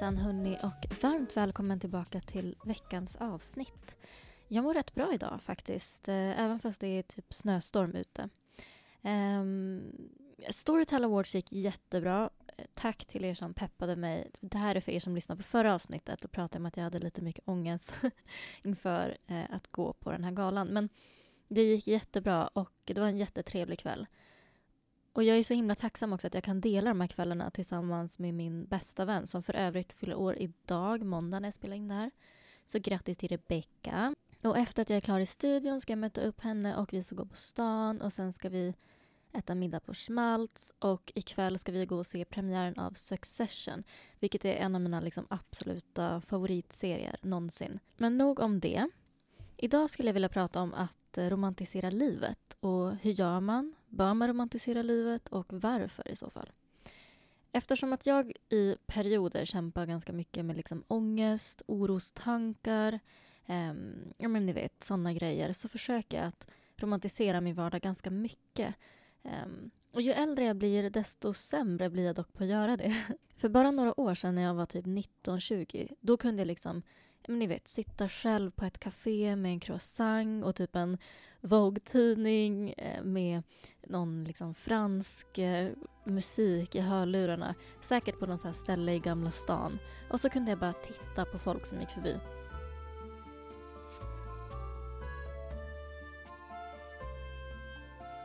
Hejsan hörni och varmt välkommen tillbaka till veckans avsnitt. Jag mår rätt bra idag faktiskt, eh, även fast det är typ snöstorm ute. Ehm, um, Storytel Awards gick jättebra. Eh, tack till er som peppade mig. Det här är för er som lyssnade på förra avsnittet och pratade om att jag hade lite mycket ångest inför eh, att gå på den här galan. Men det gick jättebra och det var en jättetrevlig kväll. Och jag är så himla tacksam också att jag kan dela de här kvällarna tillsammans med min bästa vän som för övrigt fyller år idag, måndag när jag spelar in det här. Så grattis till Rebecca. Och efter att jag är klar i studion ska jag möta upp henne och vi ska gå på stan och sen ska vi äta middag på Schmaltz och ikväll ska vi gå och se premiären av Succession vilket är en av mina liksom absoluta favoritserier någonsin. Men nog om det. Idag skulle jag vilja prata om att eh, romantisera livet och hur gör man? Bör man romantisera livet och varför i så fall? Eftersom att jag i perioder kämpar ganska mycket med liksom ångest, orostankar, eh, ja men ni vet sådana grejer, så försöker jag att romantisera min vardag ganska mycket. Eh, och ju äldre jag blir, desto sämre blir jag dock på att göra det. För bara några år sedan när jag var typ 19-20, då kunde jag liksom men ni vet, sitta själv på ett café med en croissant och typ en Vogue-tidning eh, med någon liksom fransk eh, musik i hörlurarna. Säkert på något ställe i Gamla stan. Och så kunde jag bara titta på folk som gick förbi.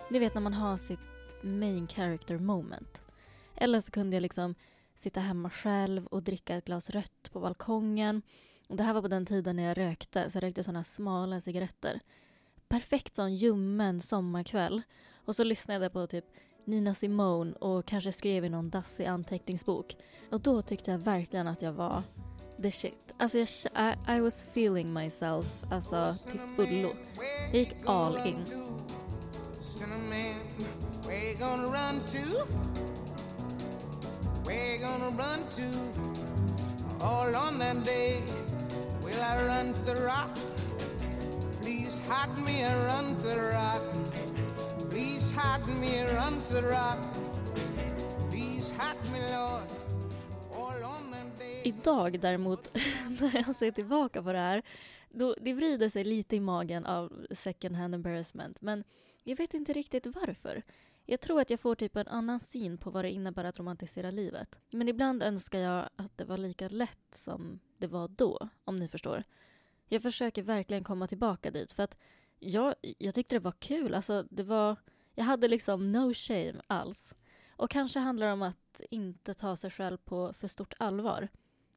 Ni vet när man har sitt main character moment. Eller så kunde jag liksom sitta hemma själv och dricka ett glas rött på balkongen det här var på den tiden när jag rökte, så jag rökte såna smala cigaretter. Perfekt sån ljummen sommarkväll. Och så lyssnade jag på typ Nina Simone och kanske skrev i någon dassig anteckningsbok. Och då tyckte jag verkligen att jag var the shit. Alltså jag, I, I was feeling myself, alltså till fullo. Jag gick all in. Gonna run to? All on that day Will I run to the rock? Please hide me and run to the rock. Please hide me and run to the rock. Please hide me Lord. Idag däremot, när jag ser tillbaka på det här, då, det vrider sig lite i magen av second hand embarrassment. Men jag vet inte riktigt varför. Jag tror att jag får typ en annan syn på vad det innebär att romantisera livet. Men ibland önskar jag att det var lika lätt som det var då, om ni förstår. Jag försöker verkligen komma tillbaka dit för att jag, jag tyckte det var kul. Alltså, det var, jag hade liksom no shame alls. Och kanske handlar det om att inte ta sig själv på för stort allvar.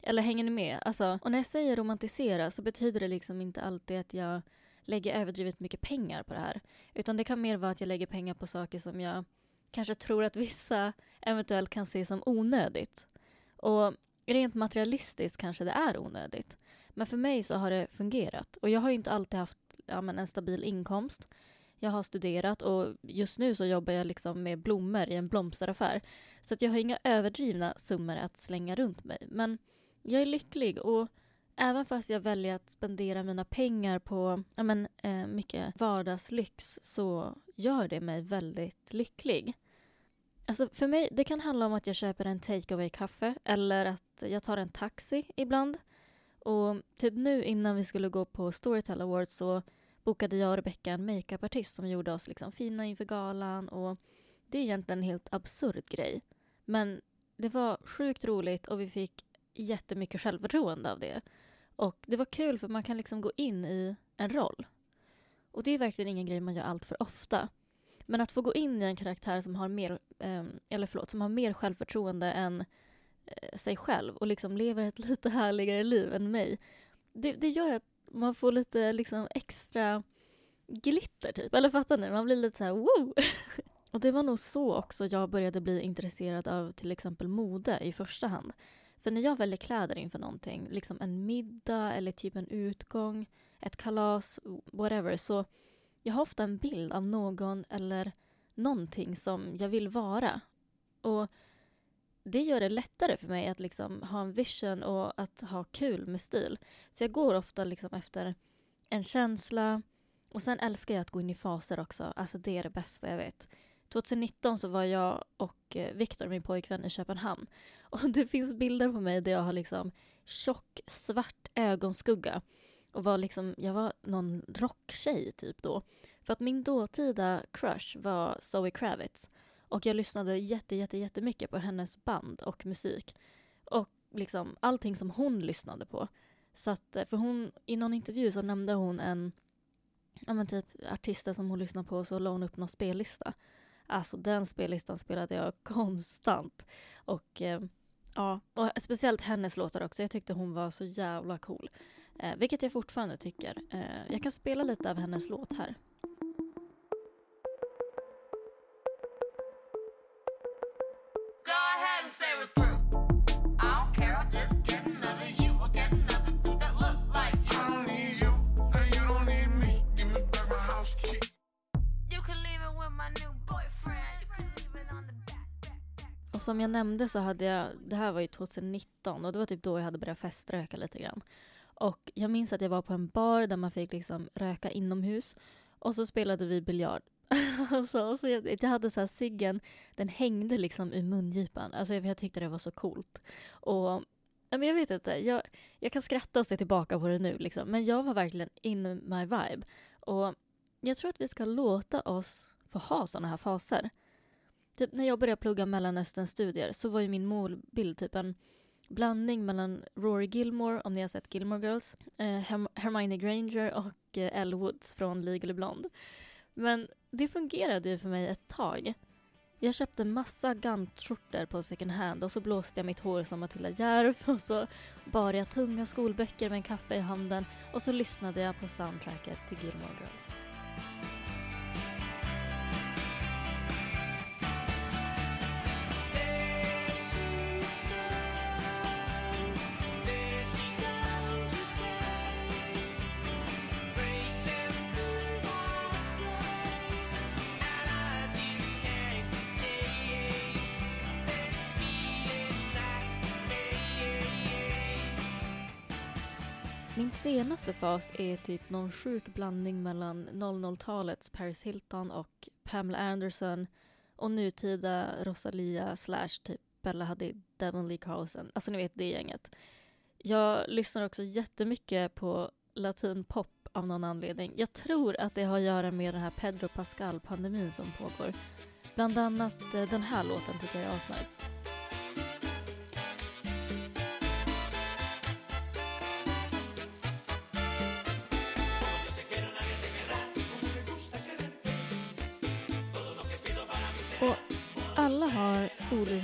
Eller hänger ni med? Alltså, och när jag säger romantisera så betyder det liksom inte alltid att jag lägger överdrivet mycket pengar på det här. Utan det kan mer vara att jag lägger pengar på saker som jag kanske tror att vissa eventuellt kan se som onödigt. Och rent materialistiskt kanske det är onödigt. Men för mig så har det fungerat. Och jag har ju inte alltid haft ja, men en stabil inkomst. Jag har studerat och just nu så jobbar jag liksom med blommor i en blomsteraffär. Så att jag har inga överdrivna summor att slänga runt mig. Men jag är lycklig och även fast jag väljer att spendera mina pengar på ja, men, eh, mycket vardagslyx så gör det mig väldigt lycklig. Alltså för mig, det kan handla om att jag köper en takeaway kaffe eller att jag tar en taxi ibland. Och typ nu innan vi skulle gå på Storytel Awards så bokade jag och Rebecca en makeupartist som gjorde oss liksom fina inför galan och det är egentligen en helt absurd grej. Men det var sjukt roligt och vi fick jättemycket självförtroende av det. Och det var kul för man kan liksom gå in i en roll. Och det är verkligen ingen grej man gör allt för ofta. Men att få gå in i en karaktär som har mer, eh, eller förlåt, som har mer självförtroende än Eh, sig själv och liksom lever ett lite härligare liv än mig. Det, det gör att man får lite liksom extra glitter typ, eller fattar ni? Man blir lite så här wow! och det var nog så också jag började bli intresserad av till exempel mode i första hand. För när jag väljer kläder inför någonting, liksom en middag eller typ en utgång, ett kalas, whatever, så jag har ofta en bild av någon eller någonting som jag vill vara. Och det gör det lättare för mig att liksom ha en vision och att ha kul med stil. Så jag går ofta liksom efter en känsla och sen älskar jag att gå in i faser också. Alltså det är det bästa jag vet. 2019 så var jag och eh, Viktor, min pojkvän, i Köpenhamn. Och det finns bilder på mig där jag har liksom tjock svart ögonskugga. Och var liksom, jag var någon rocktjej typ då. För att min dåtida crush var Zoe Kravitz. Och jag lyssnade jätte, jätte, jättemycket på hennes band och musik. Och liksom allting som hon lyssnade på. Så att, eh, för hon, i någon intervju så nämnde hon en ja men typ artister som hon lyssnar på och så la hon upp någon spellista. Alltså den spellistan spelade jag konstant. Och eh, ja, och speciellt hennes låtar också. Jag tyckte hon var så jävla cool. Eh, vilket jag fortfarande tycker. Eh, jag kan spela lite av hennes låt här. Som jag nämnde så hade jag, det här var ju 2019 och det var typ då jag hade börjat feströka lite grann. Och jag minns att jag var på en bar där man fick liksom röka inomhus och så spelade vi biljard. alltså, och så jag, jag hade så här ciggen, den hängde liksom i mungipan. Alltså jag, jag tyckte det var så coolt. Och men jag vet inte, jag, jag kan skratta och se tillbaka på det nu liksom. Men jag var verkligen in my vibe. Och jag tror att vi ska låta oss få ha sådana här faser. Typ när jag började plugga Mellanösternstudier så var ju min målbild typ en blandning mellan Rory Gilmore, om ni har sett Gilmore Girls, eh, Hermione Granger och eh, Elle Woods från Legally Blonde. Men det fungerade ju för mig ett tag. Jag köpte massa gantskjortor på second hand och så blåste jag mitt hår som Matilda Järf och så bar jag tunga skolböcker med en kaffe i handen och så lyssnade jag på soundtracket till Gilmore Girls. Min senaste fas är typ någon sjuk blandning mellan 00-talets Paris Hilton och Pamela Anderson och nutida Rosalia slash typ Bella Hadid, Devon Lee Carlson. Alltså ni vet det gänget. Jag lyssnar också jättemycket på latinpop av någon anledning. Jag tror att det har att göra med den här Pedro Pascal-pandemin som pågår. Bland annat eh, den här låten tycker jag är asnice.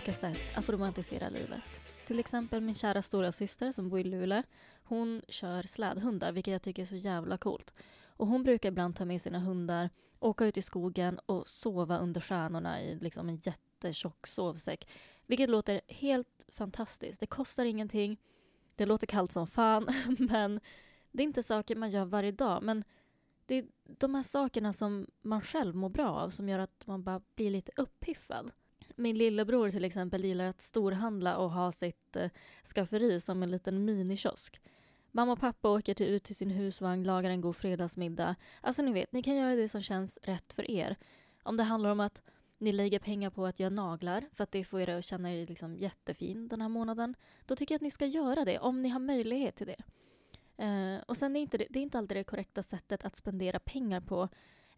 Olika sätt att romantisera livet. Till exempel min kära stora syster som bor i Luleå. Hon kör slädhundar, vilket jag tycker är så jävla coolt. Och hon brukar ibland ta med sina hundar, åka ut i skogen och sova under stjärnorna i liksom en jättetjock sovsäck. Vilket låter helt fantastiskt. Det kostar ingenting. Det låter kallt som fan, men det är inte saker man gör varje dag. Men det är de här sakerna som man själv mår bra av som gör att man bara blir lite uppiffad. Min lillebror till exempel gillar att storhandla och ha sitt eh, skafferi som en liten minikiosk. Mamma och pappa åker till, ut till sin husvagn, lagar en god fredagsmiddag. Alltså ni vet, ni kan göra det som känns rätt för er. Om det handlar om att ni lägger pengar på att göra naglar för att det får er att känna er liksom jättefin den här månaden. Då tycker jag att ni ska göra det om ni har möjlighet till det. Uh, och sen är inte det, det är inte alltid det korrekta sättet att spendera pengar på.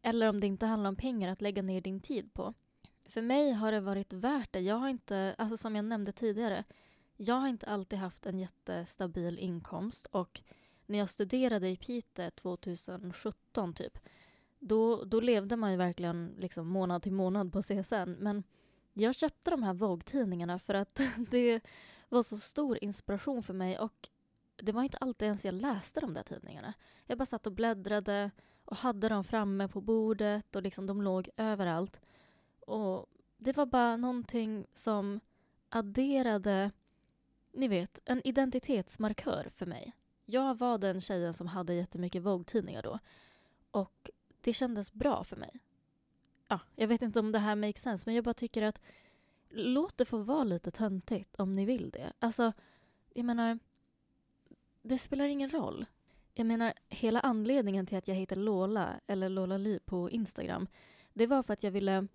Eller om det inte handlar om pengar, att lägga ner din tid på. För mig har det varit värt det. Jag har inte, alltså som jag nämnde tidigare, jag har inte alltid haft en jättestabil inkomst och när jag studerade i Piteå 2017 typ, då, då levde man ju verkligen liksom månad till månad på CSN. Men jag köpte de här Vogue-tidningarna för att det var så stor inspiration för mig och det var inte alltid ens jag läste de där tidningarna. Jag bara satt och bläddrade och hade dem framme på bordet och liksom de låg överallt. Och det var bara någonting som adderade, ni vet, en identitetsmarkör för mig. Jag var den tjejen som hade jättemycket Vogue-tidningar då. Och det kändes bra för mig. Ja, jag vet inte om det här makes sense, men jag bara tycker att låt det få vara lite töntigt om ni vill det. Alltså, jag menar, det spelar ingen roll. Jag menar, hela anledningen till att jag heter Lola, eller Lola Li på Instagram, det var för att jag ville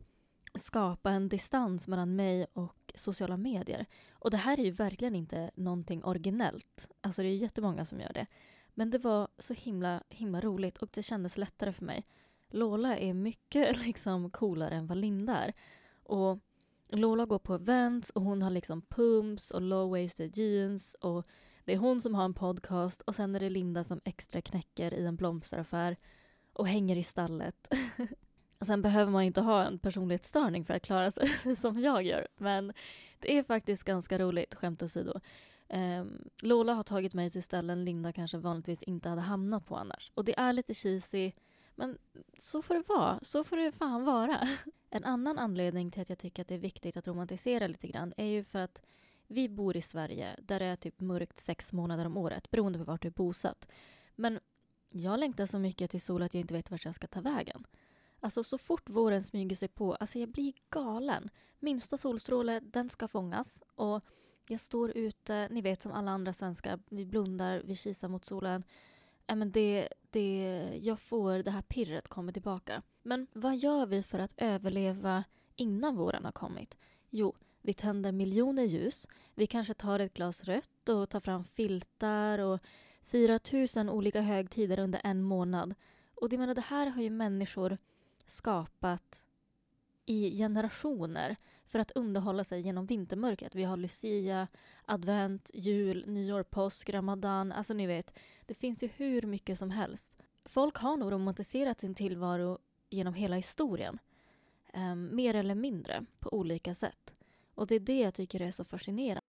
skapa en distans mellan mig och sociala medier. Och det här är ju verkligen inte någonting originellt. Alltså det är jättemånga som gör det. Men det var så himla, himla roligt och det kändes lättare för mig. Lola är mycket liksom coolare än vad Linda är. Och Lola går på events och hon har liksom pumps och low-waisted jeans och det är hon som har en podcast och sen är det Linda som extra knäcker i en blomsteraffär och hänger i stallet. och sen behöver man inte ha en personlighetsstörning för att klara sig som jag gör. Men det är faktiskt ganska roligt, skämt åsido. Um, Lola har tagit mig till ställen Linda kanske vanligtvis inte hade hamnat på annars. Och det är lite cheesy, men så får det vara. Så får det fan vara. En annan anledning till att jag tycker att det är viktigt att romantisera lite grann är ju för att vi bor i Sverige där det är typ mörkt sex månader om året beroende på vart du är bosatt. Men jag längtar så mycket till sol att jag inte vet vart jag ska ta vägen. Alltså så fort våren smyger sig på, alltså jag blir galen. Minsta solstråle, den ska fångas. Och jag står ute, ni vet som alla andra svenskar, vi blundar, vi kisar mot solen. Äh, men det, det, jag får, det här pirret kommer tillbaka. Men vad gör vi för att överleva innan våren har kommit? Jo, vi tänder miljoner ljus. Vi kanske tar ett glas rött och tar fram filtar och firar tusen olika högtider under en månad. Och det, menar, det här har ju människor skapat i generationer för att underhålla sig genom vintermörkret. Vi har Lucia, advent, jul, nyår, påsk, ramadan. Alltså ni vet, det finns ju hur mycket som helst. Folk har nog romantiserat sin tillvaro genom hela historien. Um, mer eller mindre, på olika sätt. Och det är det jag tycker är så fascinerande.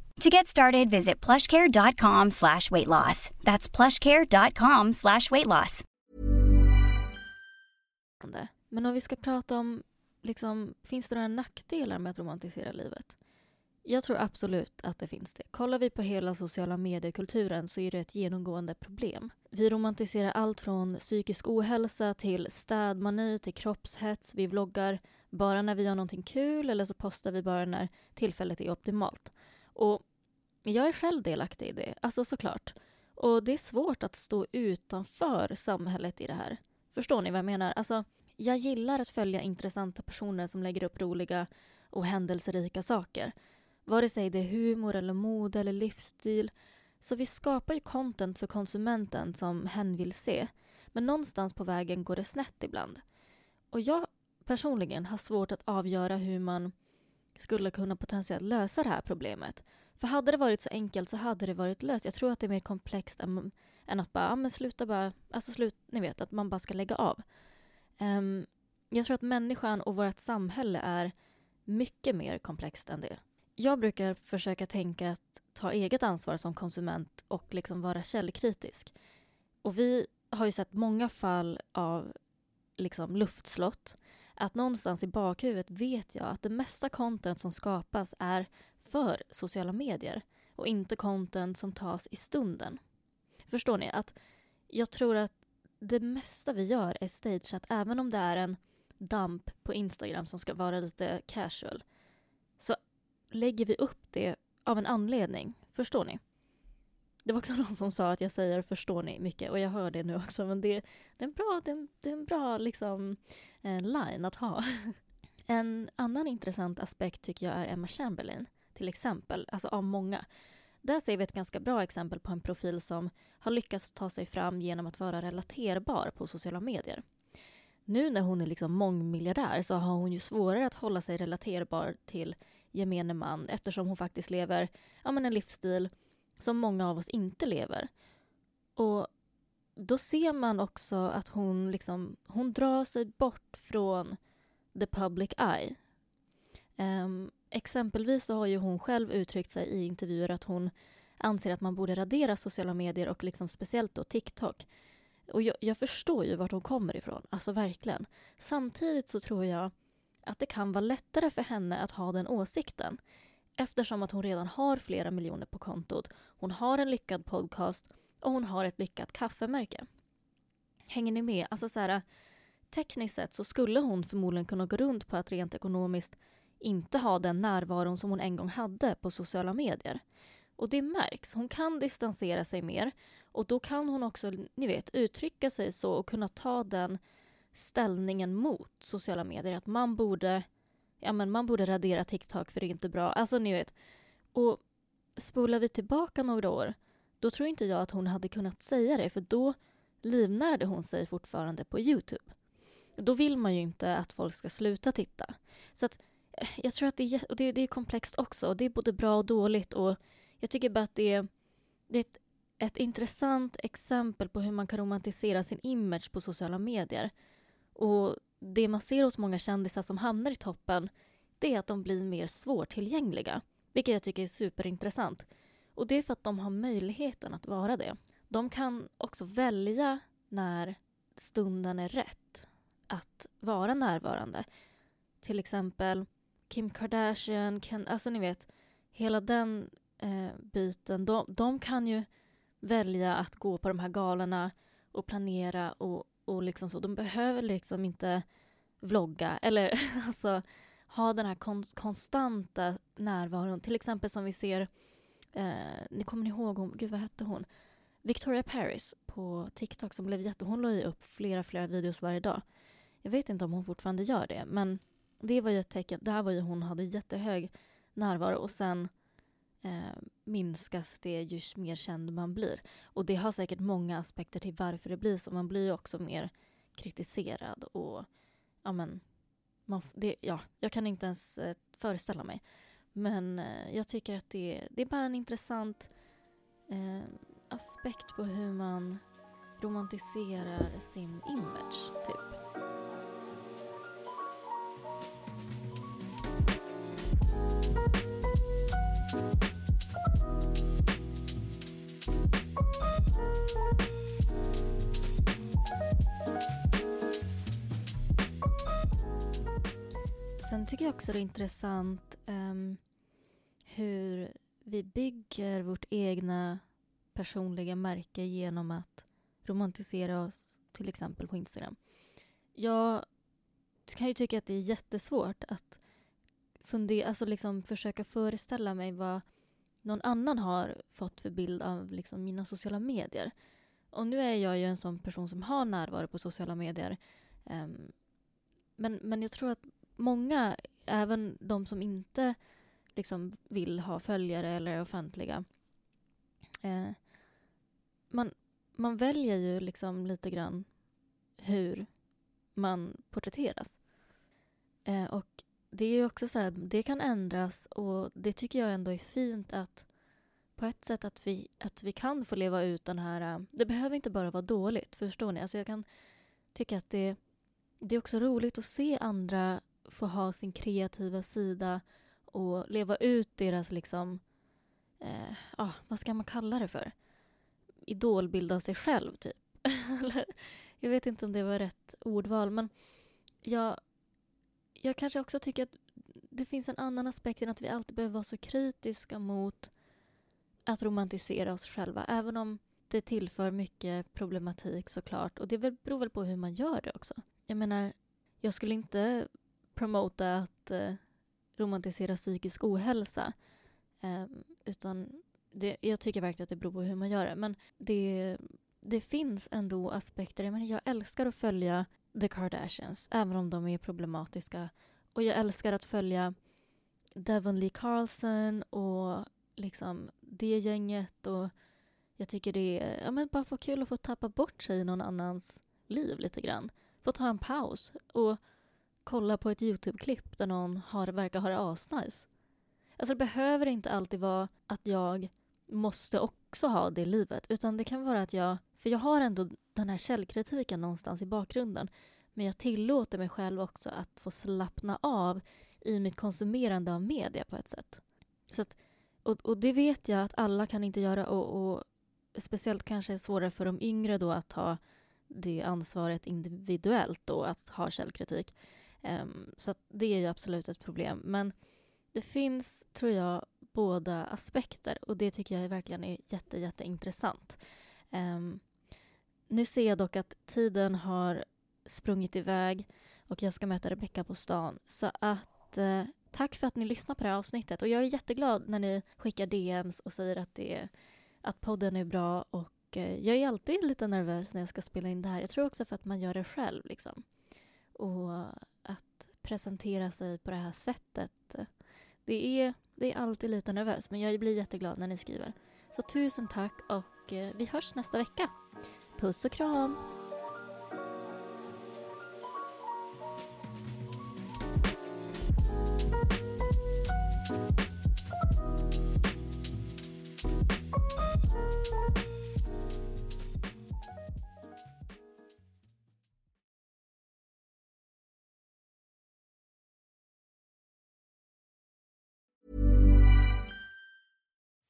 To get started, visit plushcare.com slash weight loss. That's plushcare.com slash weight loss. Men om vi ska prata om, liksom, finns det några nackdelar med att romantisera livet? Jag tror absolut att det finns det. Kollar vi på hela sociala mediekulturen så är det ett genomgående problem. Vi romantiserar allt från psykisk ohälsa till städmani till kroppshets. Vi vloggar bara när vi gör någonting kul eller så postar vi bara när tillfället är optimalt. Och jag är själv delaktig i det, alltså såklart. Och det är svårt att stå utanför samhället i det här. Förstår ni vad jag menar? Alltså, jag gillar att följa intressanta personer som lägger upp roliga och händelserika saker. Vare sig det är humor eller mode eller livsstil. Så vi skapar ju content för konsumenten som hen vill se. Men någonstans på vägen går det snett ibland. Och jag personligen har svårt att avgöra hur man skulle kunna potentiellt lösa det här problemet. För hade det varit så enkelt så hade det varit löst. Jag tror att det är mer komplext än, än att bara, men sluta bara, alltså slut, ni vet, att man bara ska lägga av. Um, jag tror att människan och vårt samhälle är mycket mer komplext än det. Jag brukar försöka tänka att ta eget ansvar som konsument och liksom vara källkritisk. Och vi har ju sett många fall av liksom luftslott. Att någonstans i bakhuvudet vet jag att det mesta content som skapas är för sociala medier och inte content som tas i stunden. Förstår ni? Att jag tror att det mesta vi gör är stageat, även om det är en dump på Instagram som ska vara lite casual. Så lägger vi upp det av en anledning. Förstår ni? Det var också någon som sa att jag säger förstår ni mycket och jag hör det nu också men det, det är en bra, det är en, det är en bra liksom, eh, line att ha. En annan intressant aspekt tycker jag är Emma Chamberlain till exempel, alltså av många. Där ser vi ett ganska bra exempel på en profil som har lyckats ta sig fram genom att vara relaterbar på sociala medier. Nu när hon är liksom mångmiljardär så har hon ju svårare att hålla sig relaterbar till gemene man eftersom hon faktiskt lever ja, men en livsstil som många av oss inte lever. Och då ser man också att hon, liksom, hon drar sig bort från the public eye. Um, exempelvis så har ju hon själv uttryckt sig i intervjuer att hon anser att man borde radera sociala medier och liksom speciellt då TikTok. Och jag, jag förstår ju vart hon kommer ifrån, alltså verkligen. Samtidigt så tror jag att det kan vara lättare för henne att ha den åsikten eftersom att hon redan har flera miljoner på kontot, hon har en lyckad podcast och hon har ett lyckat kaffemärke. Hänger ni med? Alltså så här, tekniskt sett så skulle hon förmodligen kunna gå runt på att rent ekonomiskt inte ha den närvaron som hon en gång hade på sociala medier. Och det märks. Hon kan distansera sig mer och då kan hon också, ni vet, uttrycka sig så och kunna ta den ställningen mot sociala medier. Att man borde, ja men man borde radera TikTok för det är inte bra. Alltså ni vet. Och spolar vi tillbaka några år, då tror inte jag att hon hade kunnat säga det för då livnärde hon sig fortfarande på Youtube. Då vill man ju inte att folk ska sluta titta. Så att eh, jag tror att det är, och det, det är komplext också. Och det är både bra och dåligt. Och jag tycker bara att det är, det är ett, ett intressant exempel på hur man kan romantisera sin image på sociala medier. Och det man ser hos många kändisar som hamnar i toppen det är att de blir mer svårtillgängliga. Vilket jag tycker är superintressant. Och det är för att de har möjligheten att vara det. De kan också välja när stunden är rätt att vara närvarande. Till exempel Kim Kardashian, Ken, alltså ni vet, hela den eh, biten. De, de kan ju välja att gå på de här galorna och planera och, och liksom så. De behöver liksom inte vlogga eller alltså ha den här kon konstanta närvaron. Till exempel som vi ser, eh, ni kommer ni ihåg, hon, gud vad hette hon? Victoria Paris på TikTok som blev jätte... Hon la ju upp flera, flera videos varje dag. Jag vet inte om hon fortfarande gör det, men det var ju ett tecken. Det här var ju hon hade jättehög närvaro och sen eh, minskas det ju mer känd man blir. Och det har säkert många aspekter till varför det blir så. Man blir ju också mer kritiserad och ja men, man, det, ja, jag kan inte ens eh, föreställa mig. Men eh, jag tycker att det, det är bara en intressant eh, aspekt på hur man romantiserar sin image, typ. Sen tycker jag också det är intressant um, vi bygger vårt egna personliga märke genom att romantisera oss till exempel på Instagram. Jag kan ju tycka att det är jättesvårt att fundera, alltså liksom försöka föreställa mig vad någon annan har fått för bild av liksom mina sociala medier. Och nu är jag ju en sån person som har närvaro på sociala medier. Um, men, men jag tror att många, även de som inte liksom vill ha följare eller är offentliga, eh, man, man väljer ju liksom lite grann hur man porträtteras. Eh, och det är också så här, det kan ändras och det tycker jag ändå är fint att på ett sätt att vi, att vi kan få leva ut den här... Eh, det behöver inte bara vara dåligt, förstår ni? Alltså jag kan tycka att det, det är också roligt att se andra få ha sin kreativa sida och leva ut deras liksom... Eh, ah, vad ska man kalla det för? Idolbild av sig själv, typ. jag vet inte om det var rätt ordval, men jag, jag kanske också tycker att det finns en annan aspekt än att vi alltid behöver vara så kritiska mot att romantisera oss själva, även om det tillför mycket problematik såklart. Och det beror väl på hur man gör det också. Jag menar, jag skulle inte promota att eh, romantisera psykisk ohälsa. Eh, utan det, jag tycker verkligen att det beror på hur man gör det. Men det, det finns ändå aspekter. Jag, menar, jag älskar att följa The Kardashians, även om de är problematiska. Och jag älskar att följa Devon Lee Carlson och liksom det gänget. Och jag tycker det är ja, men bara få kul att få tappa bort sig i någon annans liv lite grann. Få ta en paus och kolla på ett Youtube-klipp där någon har, verkar ha det asnice. Alltså det behöver inte alltid vara att jag måste också ha det livet. Utan det kan vara att jag, för jag har ändå den här källkritiken någonstans i bakgrunden. Men jag tillåter mig själv också att få slappna av i mitt konsumerande av media på ett sätt. Så att, och, och det vet jag att alla kan inte göra och, och speciellt kanske är svårare för de yngre då att ta det ansvaret individuellt då, att ha källkritik. Um, så det är ju absolut ett problem. Men det finns, tror jag, båda aspekter och det tycker jag verkligen är jätte, jätteintressant. Um, nu ser jag dock att tiden har sprungit iväg och jag ska möta Rebecka på stan. Så att uh, tack för att ni lyssnar på det här avsnittet och jag är jätteglad när ni skickar DMs och säger att, det, att podden är bra och uh, jag är alltid lite nervös när jag ska spela in det här. Jag tror också för att man gör det själv liksom. Och att presentera sig på det här sättet det är, det är alltid lite nervöst, men jag blir jätteglad när ni skriver. Så tusen tack och eh, vi hörs nästa vecka. Puss och kram!